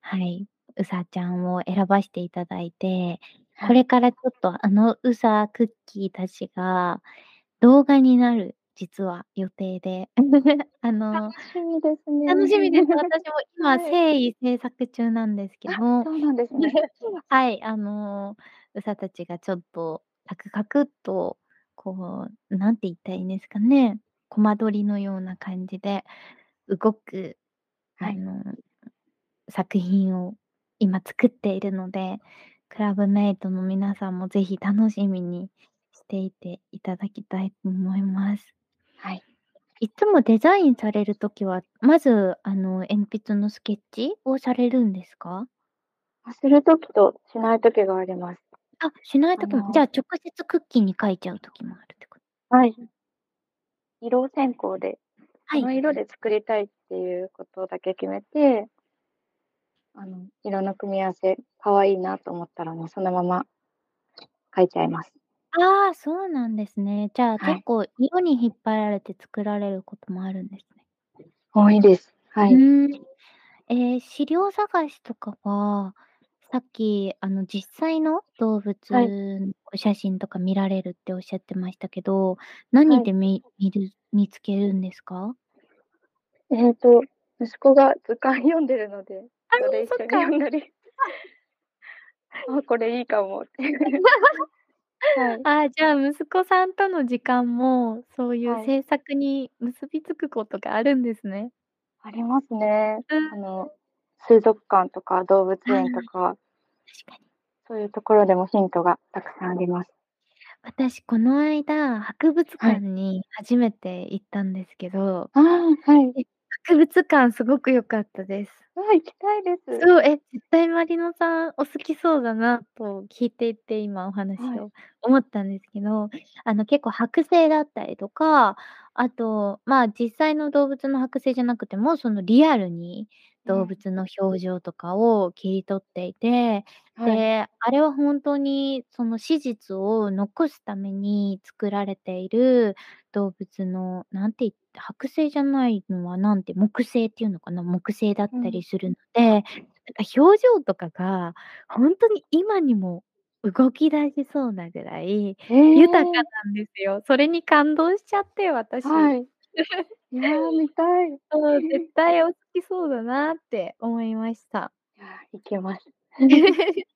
はい、うさちゃんを選ばしていただいて、これからちょっとあのうさクッキーたちが動画になる、実は予定で。[LAUGHS] あの楽しみですね。楽しみです。[LAUGHS] 私も今、はい誠意制作中なんですけあ、ど、そうなんですね。[LAUGHS] はい、あの、うさたちがちょっとカクカクっと、こう、なんて言ったらいいんですかね。コマ撮りのような感じで動く、はい。あの、作品を今作っているので、クラブメイトの皆さんもぜひ楽しみにしていていただきたいと思います。はい。いつもデザインされる時は、まず、あの、鉛筆のスケッチをされるんですか？あ、する時としない時があります。あ、しないあ時も、じゃのあ直接クッキーに描いちゃう時もあるってこと？はい。色選考で、はい。この色で作りたいっていうことだけ決めてあの、色の組み合わせ可愛いなと思ったら、もうそのまま描いちゃいます。ああ、そうなんですね。じゃあはい。結構色に引っ張られて作られることもあるんですね。多いです。はうい。ーん。ええ、資料探しとかは、さっき、あの、実際の動はい。物のお写真とか見られるっておっしゃってましたけど、はい。何でみ見る見つけるんですか？えっと、息子が図鑑読んでるので、あそれ一緒に。読んだり。あ、これいいかもって。[LAUGHS] はい。ああ、じゃあ息子さんとの時間も、そういうはい。制作に結びつくことがあるんですね。ありますね。うん。あの、水族館とか動物ああ、園とか確かに。そういうところでもヒントがたくさんあります。私この間、博物はい。館に初めて行ったんですけどああ、はい。え、博物館すごく良かったです。ああ、行きたいです。そう、え、絶対マリノさんお好きそうだなと聞いていて、今お話はい。を思ったんですけど、あの、結構剥製だったりとか、あと、まあ、実際の動物の剥製じゃなくても、そのリアルに動うん。物の表情とかを切り取っていて、はい。で、あれはほんとにその史実を残すために作られている動物の、なんてい剥製じゃないのはなんて、木製っていうのかな、木製だっうん。たりするので、なんか表情とかがほんとに今にも動き出しそうなぐらいええ。豊かなんですよ。それに感動しちゃって私。はい。いや、見たい。[LAUGHS] そう、[LAUGHS] 絶対お好きそうだなって思いました。いや、行きます。[LAUGHS]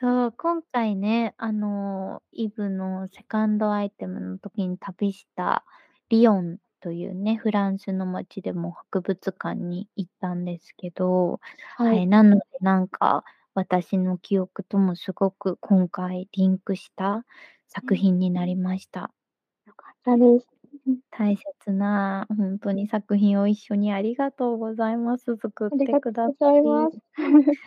そう、今回ね、あの、イブのセカンドアイテムの時に旅したリヨンというね、フランスの街でも博物館に行ったんですけど、ははい、い。なのでなんか、私の記憶ともすごく今回リンクしたう作ん。品になりました。よかったです。うん。大切なほんとに作品を一緒にありがとうございます。作っありがとてくだうございり。ます。[LAUGHS]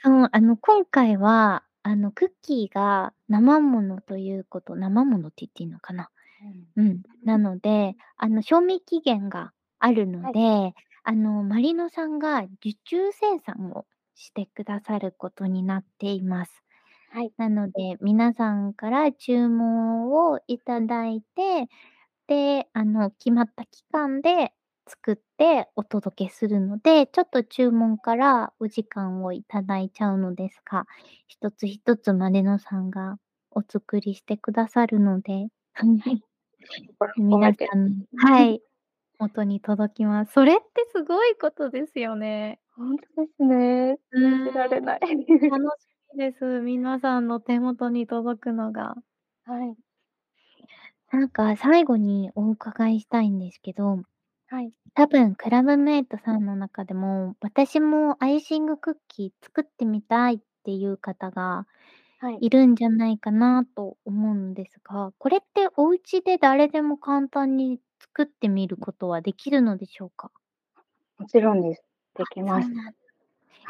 そう、あの、今回は、あの、クッキーが生ものということ生ものって言っていいのかな？うん。うん。なので、あの、賞味期限があるのはい。で、あの、マリノさんが受注生産をしてくださることになっています。はい。なので、皆さんから注文をいただいて、で、あの、決まった期間で作ってお届けするので、ちょっと注文からお時間をいただいちゃうのですが、一つ一つマリノさんがお作りしてくださるので。皆さんのは。い、元に届きます。それってすごいことですよね。ほんとですね。う信じられ。ない。楽しみです。皆さんの手元に届くのが。はい。なんか最後にお伺いしたいんですけど、はい。多分クラブメイトさんの中でも、私もアイシングクッキー作ってみたいっていう方がはい。いるんじゃないかなと思うんですが、これってお家で誰でも簡単に作ってみることはできるのでしょうか？もちろんです。であ、きます。そうなん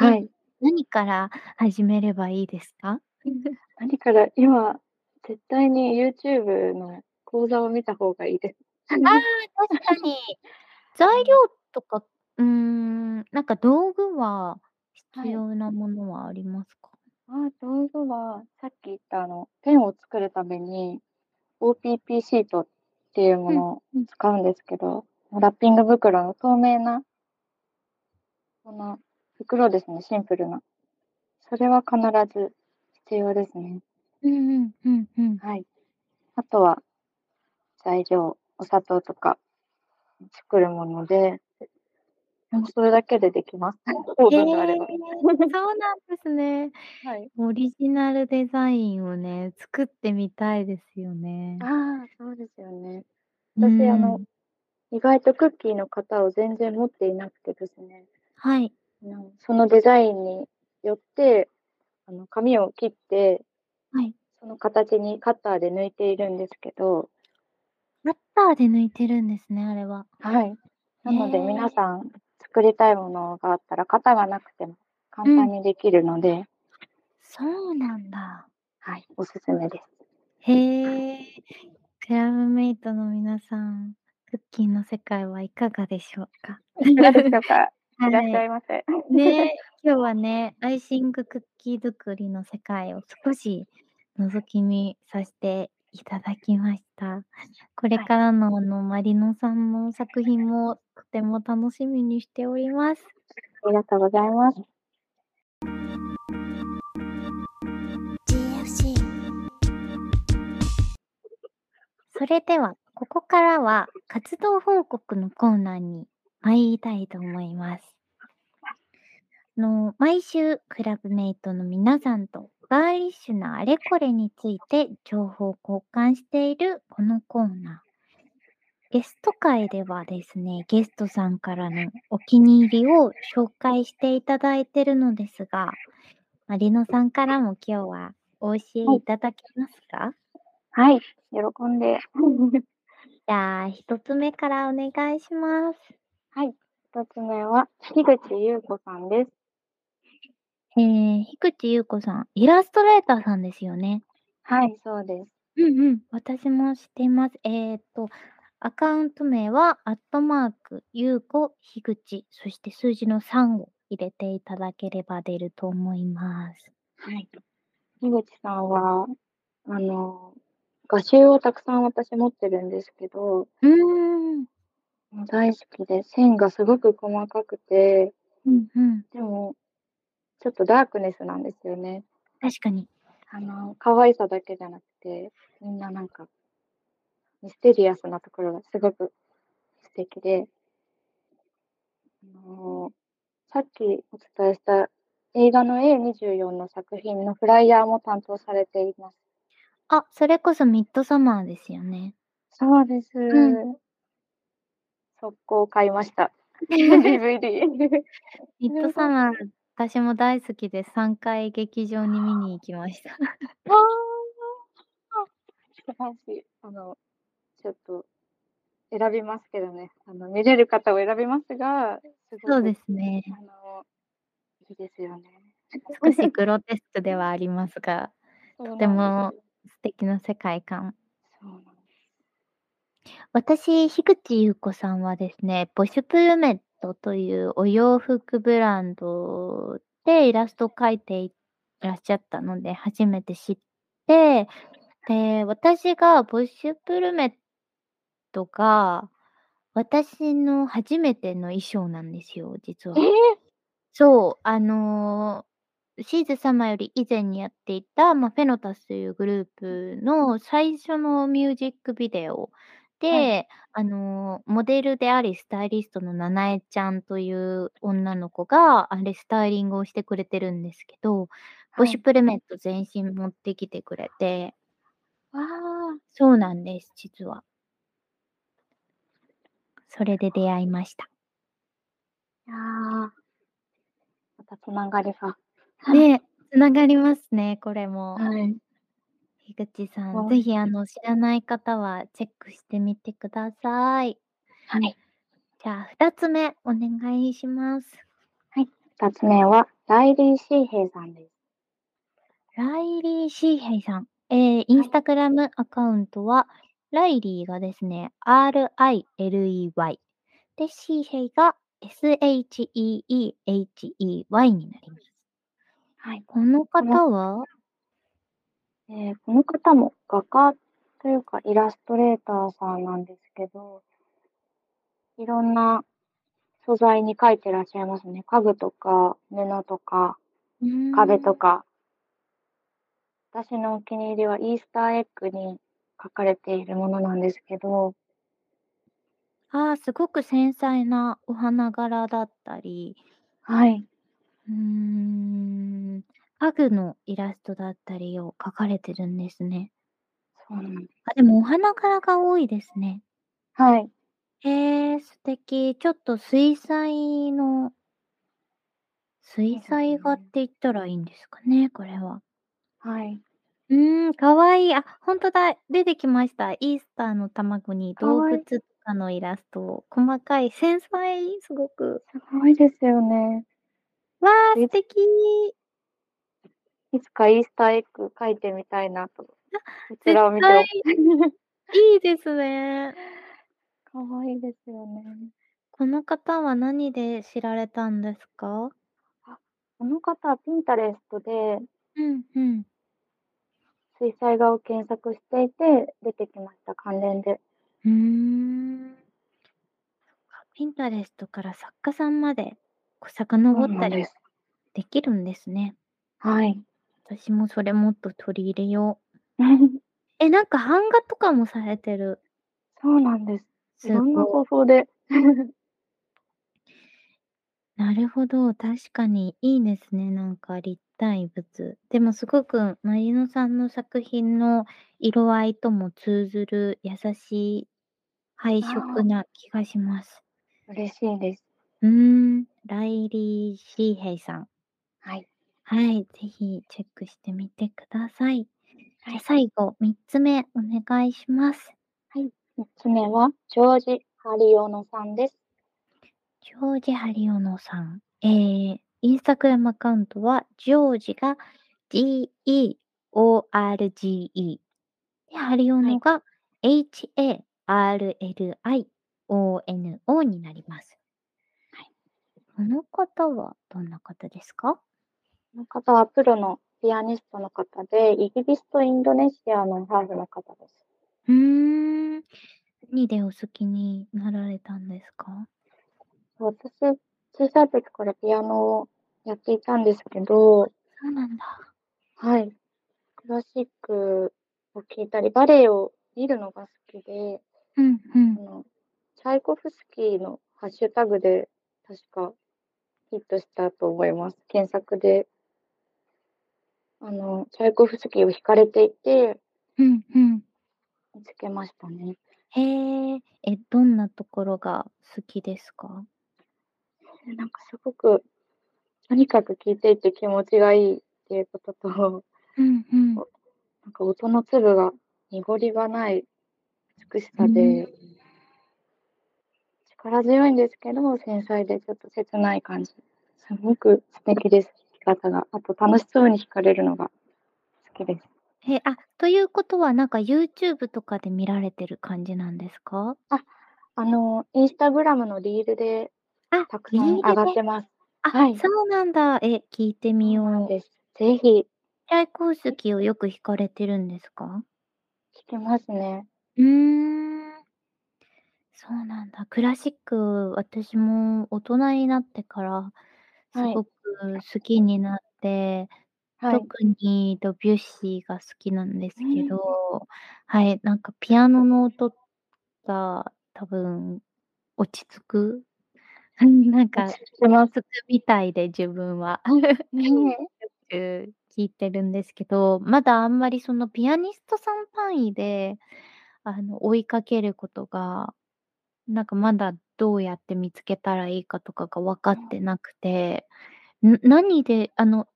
え、はい。何から始めればいいですか？[LAUGHS] 何から、今、絶対に YouTube の講座を見た方がいいです。ああ、確かに。[LAUGHS] 材料とか、うーん、なんか道具ははい。必要なものはありますか？ああ、道具は、さっき言ったあの、ペンを作るために OPP シートっていうもうん、のをうん。使うんですけど、ラッピング袋の透明なこの袋ですね、シンプルな。それは必ず必要ですね。うんうん、うんうん。はい。あとは材料、お砂糖とか作るもので、もうそれだけでできます。[LAUGHS] オーへブンがあれば。え、そうなんですね。はい。オリジナルデザインをね、作ってみたいですよね。ああ、そうですよね。う私あの、ん。意外とクッキーの型を全然持っていなくてですね、はい。うんそのデザインによって、あの、紙を切って、はい。その形にカッターで抜いているんですけど、カッターで抜いてるんですね、あれは。はい。なので皆さん作りたいものがあったら型がなくても簡単にできるので、そうなんだ。はい、おすすめです。へえ。クラブメイトの皆さん、クッキーの世界はいかがでしょうか？いかがでしょうか？[LAUGHS] いらっしゃはいませ。い。ね、今日はね、アイシングクッキー作りの世界を少し覗き見させていただきました。[LAUGHS] これからのあのマリノさんの作品もとても楽しみにしております。ありがとうございます。GFC それでは、ここからは活動報告のコーナーに参りたいと思います。あの毎週、クラブメイトの皆さんとガーリッシュなあれこれについて情報を交換しているこのコーナー。ゲスト会ではですね、ゲストさんからのお気に入りを紹介していただいているのですが、マリノさんからも今日はお教えいただけますか、はい、喜んで。[LAUGHS] じゃあ、一つ目からお願いします。はい、一つ目は、樋口優子さんです。えー、樋口優子さん、イラストレーターさんですよね。はい、そうです。うんうん、私も知っています。えー、っと、アカウント名は、アットマーク、優子、樋口、そして数字の3を入れていただければ出ると思います。はい。樋口さんは、あの、画集をたくさん私持ってるんですけど、うーん、大好きで、線がすごく細かくて、うんうん、でも、ちょっとダークネスなんですよね。確かに。あの、可愛さだけじゃなくて、みんななんか、ミステリアスなところがすごく素敵で、あのさっきお伝えした映画の A24 の作品のフライヤーも担当されています。あ、それこそミッドサマーですよね。そうです。ん速攻買いました。[LAUGHS] [LAUGHS] DVD。ミッドサマー、私も大好きで3回劇場に見に行きました。[LAUGHS] あー素晴らしい。あの、ちょっと選びますけどね。あの、見れる方を選びますが、すそうですね。あの、いいですよね。少しグロテスクではありますが、[LAUGHS] ととても素敵な世界観。私、樋口優子さんはですね、ボシュプルメットというお洋服ブランドでイラストを描いていらっしゃったので、初めて知って、で、私がボシュプルメットが、私の初めての衣装なんですよ、実はえ。ー、そう、あのー、シーズ様より以前にやっていた、まあ、フェノタスというグループの最初のミュージックビデオで、はいあのー、モデルでありスタイリストのナナエちゃんという女の子が、あれ、スタイリングをしてくれてるんですけど、ボシュプルメット全身持ってきてくれて、ああ、そうなんです、実は。それで出会いました。いやーまたつながりが。ね、つながりますね、これも。はい。樋口さん、はいぜひあの知らない方はチェックしてみてください。はい。じゃあ、二つ目お願いします。二つ目は、ライリー・シーヘイさんです。ライリー・シーヘイさん。えー、インスタグラムアカウントは、ライリーがですね、R-I-L-E-Y。で、シーヘイが S-H-E-E-H-E-Y になります。はい。この方は、えーこの方も画家というかイラストレーターさんなんですけど、いろんな素材に描いてらっしゃいますね。家具とか布とか壁とか。私のお気に入りはイースターエッグに書かれているものなんですけど、ああ、すごく繊細なお花柄だったり、はい。うーん、家具のイラストだったりを描かれてるんですね。そうなんです。あ、でもお花柄が多いですね。はい。へえ、素敵。ちょっと水彩の水彩画って言ったらいいんですかね、これは。はい。うーん、可愛い。あ、ほんとだ、出てきました。イースターの卵に動。物とかのイラスト、細かい、繊細、すごく。すごいですよね。わあ、え素敵。いつかイースターエッグ描いてみたいなと。こち絶らを見て対いいですね。[LAUGHS] 可愛いですよね。この方は何で知られたんですか？この方は Pinterest でうんうん。水彩画を検索していて、出てきました、関連で。ふーん。そっか、Pinterest から作家さんまで、こう遡ったり。できるんですね。はい。私もそれもっと取り入れよう。[LAUGHS] え、なんか版画とかもされてる。そうなんです。いすろんなごい。方法で。[LAUGHS] なるほど、確かにいいですね、なんか立体物。でもすごくマリノさんの作品の色合いとも通ずる優しい配あ色あ。な気がします。嬉しいです。うーん、ライリー・シーヘイさん。はい。はい、ぜひチェックしてみてください。じゃ、はい。最後3つ目お願いします。はい、3つ目はジョージ・ハリオノさんです。ジョージ・ハリオノさん。ええ、インスタグラムアカウントはジョージが G-E-O-R-G-E。で、ハリオはい。ノが H-A-R-L-I-O-N-O になります。はい。この方はどんな方ですか？この方はプロのピアニストの方で、イギリスとインドネシアのハーフの方です。ふーん。何でお好きになられたんですか？私、小さい時からピアノをやっていたんですけどそうなんだ。はい。クラシックを聴いたり、バレエを見るのが好きで、うんうん。あの、チャイコフスキーのハッシュタグで確かヒットしたと思います。検索であの、チャイコフスキーを弾かれていてうんうん。見つけましたね。へえ。え、どんなところが好きですか？え、なんかすごく、とにかく聴いていて気持ちがいいっていうことと、うんうん。おなんか音の粒が濁りがない美しうーん。さで力強いんですけど、繊細でちょっと切ない感じ。すごく素敵です、方が。あと楽しそうに弾かれるのが好きです。へ、あ、ということはなんか YouTube とかで見られてる感じなんですか？あ、あの、インスタグラムのリールであ、たくさん上。がってます。あ、はい。そうなんだ。え、聞いてみよう。です。ぜひ。チャイコフスキーをよく弾かれてるんですか？弾きますね。うーん。そうなんだ。クラシック、私も大人になってからすはい。ごく好きになって、はい。特にドビュッシーが好きなんですけ。ど、はい、なんかピアノの音が多分落ち着く。[LAUGHS] なんか落ち着きます。落ち着くみたいで自分は。[LAUGHS] ね。よく聴いてるんですけど、まだあんまりそのピアニストさん単位で、あの、追いかけることが、なんかまだどうやって見つけたらいいかとかが分かってなくて、ん何で、あの、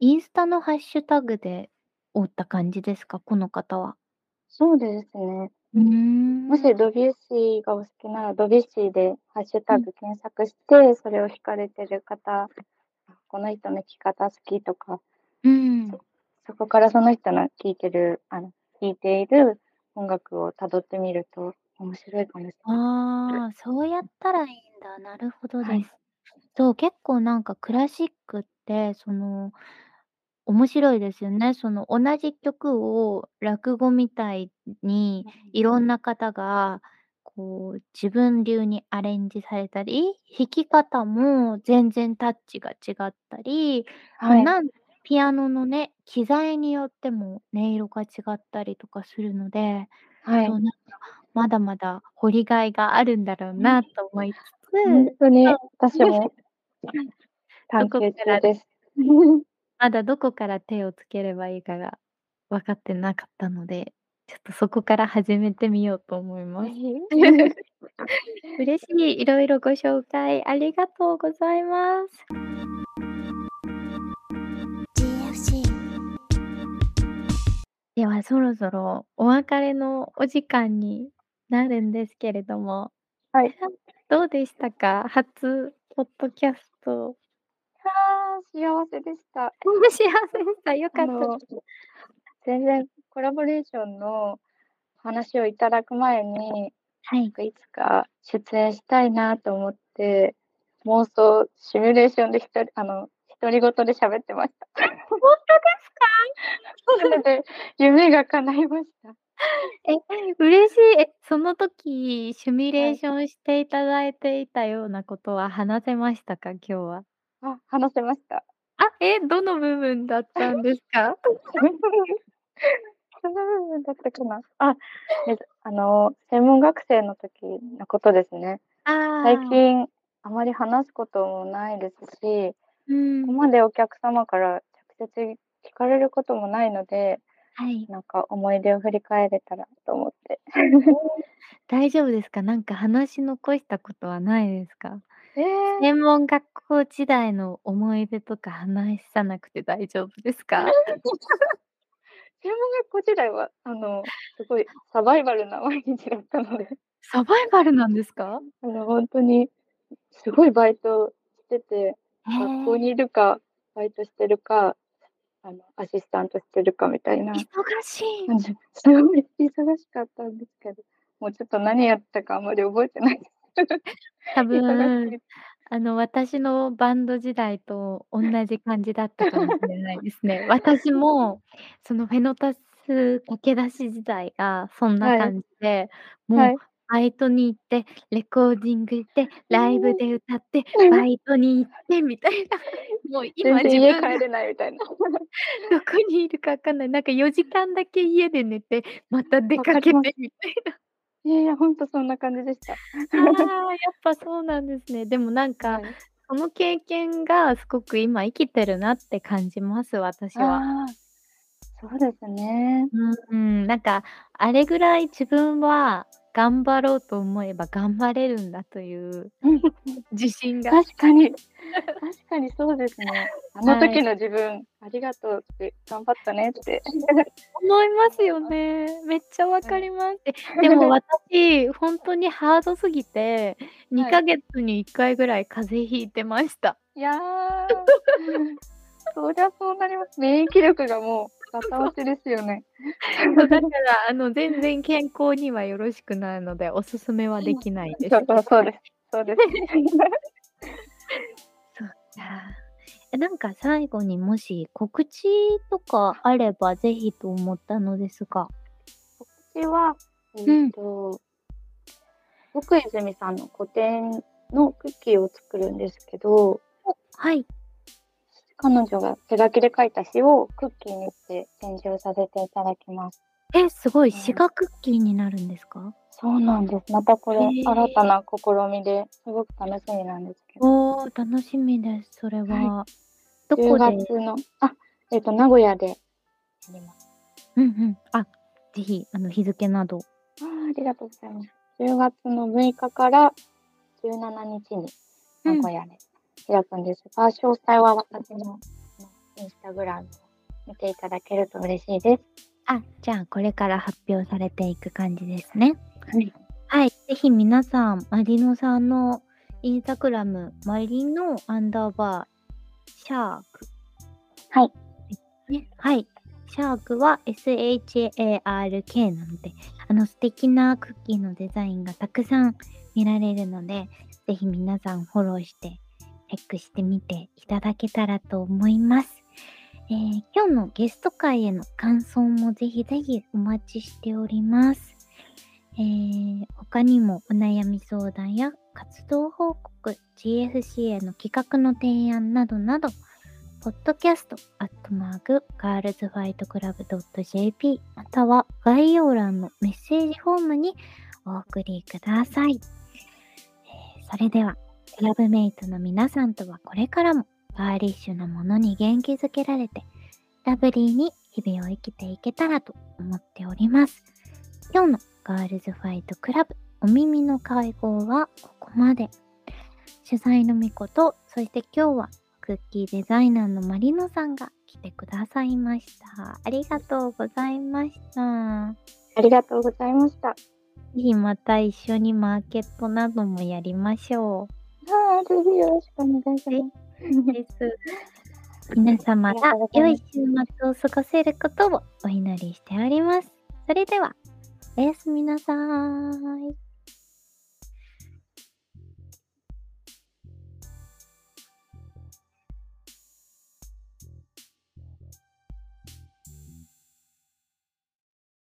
インスタのハッシュタグで追った感じですか？この方は。そうですね。うーもしん。ドビュッシーがお好きなら、ドビュッシーでハッシュうん。タグ検索して、それを弾かれてる方、あ、この人の弾き方好きとか、うーん。そそこからその人の聴いてるあの、弾いている音楽を辿ってみると面白いかもしれない。ああ、そうやったらいいんだ。なるほどはい。です。そう、結構なんかクラシックってその、面白いですよね。その同じ曲を落語みたいにうん。いろんな方がこう自分流にアレンジされたり、弾き方も全然タッチが違ったり、ま、はい。なんピアノのね、機材によっても音色が違ったりとかするので、はい。そう、なんかまだまだ掘りがいがあるんだろううん。なと思いつつ、ほんとに。私も [LAUGHS] ど探求こから中です。[LAUGHS] まだどこから手をつければいいかが分かってなかったので、ちょっとそこから始めてみようと思います。[LAUGHS] 嬉しい。いろいろご紹介ありがとうございます。GFC ではそろそろお別れのお時間になるんですけれども。はい。どうでしたか？初ポッドキャスト。ああ、幸せでした。[LAUGHS] 幸せでした。良かあったの、です。全然コラボレーションの話をいただく前に、はい。いつか出演したいなと思って、妄想シミュレーションでひとりあの、独り言で喋ってました。ほんとですか？それで夢が叶いました。え、嬉しい。え、その時シミュはい。レーションしていただいていたようなことは話せましたか？今日は。あ、話せました。あ、え、どの部分だったんですか？[LAUGHS] その部分だったかな。あ、え、あの、専門学生の時のことですね。最ああ。近あまり話すこともないですし、うここん。までお客様から直接聞かれることもないので、はい。なんか思い出を振り返れたらと思って。[LAUGHS] 大丈夫ですか？なんか話し残したことはないですか？ええ。専門学校時代の思い出とか話さなくて大丈夫ですか？[LAUGHS] 専門学校時代は、あの、すごいサバイバルな毎日だったので。サバイバルなんですか？あの、ほんとにすごいバイトしてて、へ学校え。にいるか、バイトしてるか、あの、アシスタントしてるかみたいな忙しい。[LAUGHS] すごい忙しかったんですけど、もうちょっと何やったかあんまり覚えてないです。多分。あの、私のバンド時代とおんなじ感じだったかもしれないですね。[LAUGHS] 私もそのフェノタス駆け出し時代がそんなはい。感じで、もうはい。バイトに行って、レコーディングして、ライブで歌って、バイトに行ってみたいな。[LAUGHS] もう今自分が帰れないみたいな。[LAUGHS] どこにいるかわかんない。なんか4時間だけ家で寝て、また出わかけ。てみたいな。いやいや、ほんとそんな感じでした。ああ、やっぱそうなんですね。でもなんか、はい。その経験がすごく今生きてるなって感じます、私は。そうですね。うん、なんか、あれぐらい自分は頑張ろうと思えば頑張れるんだといううん。自信が。確かに。[LAUGHS] 確かにそうですね。あのはい。時の自分、ありがとうって、頑張ったねって。思いますよね。めっちゃわかはい。ります。え、でも私、ほんとにハードすぎて、2はい。ヶ月に1回ぐらい風邪ひいてました。いや、そりゃそうなります。免疫力がもうガタ落ちですよね。[LAUGHS] だからあの、全然健康にはよろしくないので、お勧めはできないです。そうそう、そうです。そうです。そっか。え、なんか最後にもし告知とかあればぜひと思ったのですが。告知は、えっうん。と、奥泉さんの個展のクッキーを作るんですけどお、はい。彼女が手書きで書いた詩をクッキーにして展示をさせていただきます。え、すごい。うん。詩がクッキーになるんですか？そうなんです。またこへれ新たえ。な試みで、すごく楽しみなんですけど。おお、楽しみです。それはい。は。ど10こで？月のあ、えっと、名古屋で。うんうん。あ、ぜひ、あの、日付など。ああ、ありがとうございます。10月の6日から17日にうん。名古屋で開くんですが、詳細は私の、インスタグラムを見ていただけると嬉しいです。あ、じゃあこれから発表されていく感じですね。はい。はい。ぜひ皆さん、マリノさんのインスタグラム、マリノアンダーバーシャーク。はい。ね、はい。シャークは SHARK なので、あの素敵なクッキーのデザインがたくさん見られるので、ぜひ皆さんフォローして、チェックしてみていただけたらと思います。えー今日のゲスト会への感想もぜひぜひお待ちしております。えー他にもお悩み相談や活動報告、GFC への企画の提案などなど、ポッドキャストアットマーク girlsfightclub .jp または概要欄のメッセージフォームにお送りください。えーそれでは、クラブメイトの皆さんとはこれからもガーリッシュなものに元気づけられて、ラブリーに日々を生きていけたらと思っております。今日のガールズファイトクラブお耳の会合はここまで。主催のみこと、そして今日はクッキーデザイナーのマリノさんが来てくださいました。ありがとうございました。ありがとうございました。あぜひまた一緒にマーケットなどもやりましょあ、ぜひよろしくお願いします。です。[LAUGHS] 皆様が良い週末を過ごせることをお祈りしております。それでは、おやすみなさい。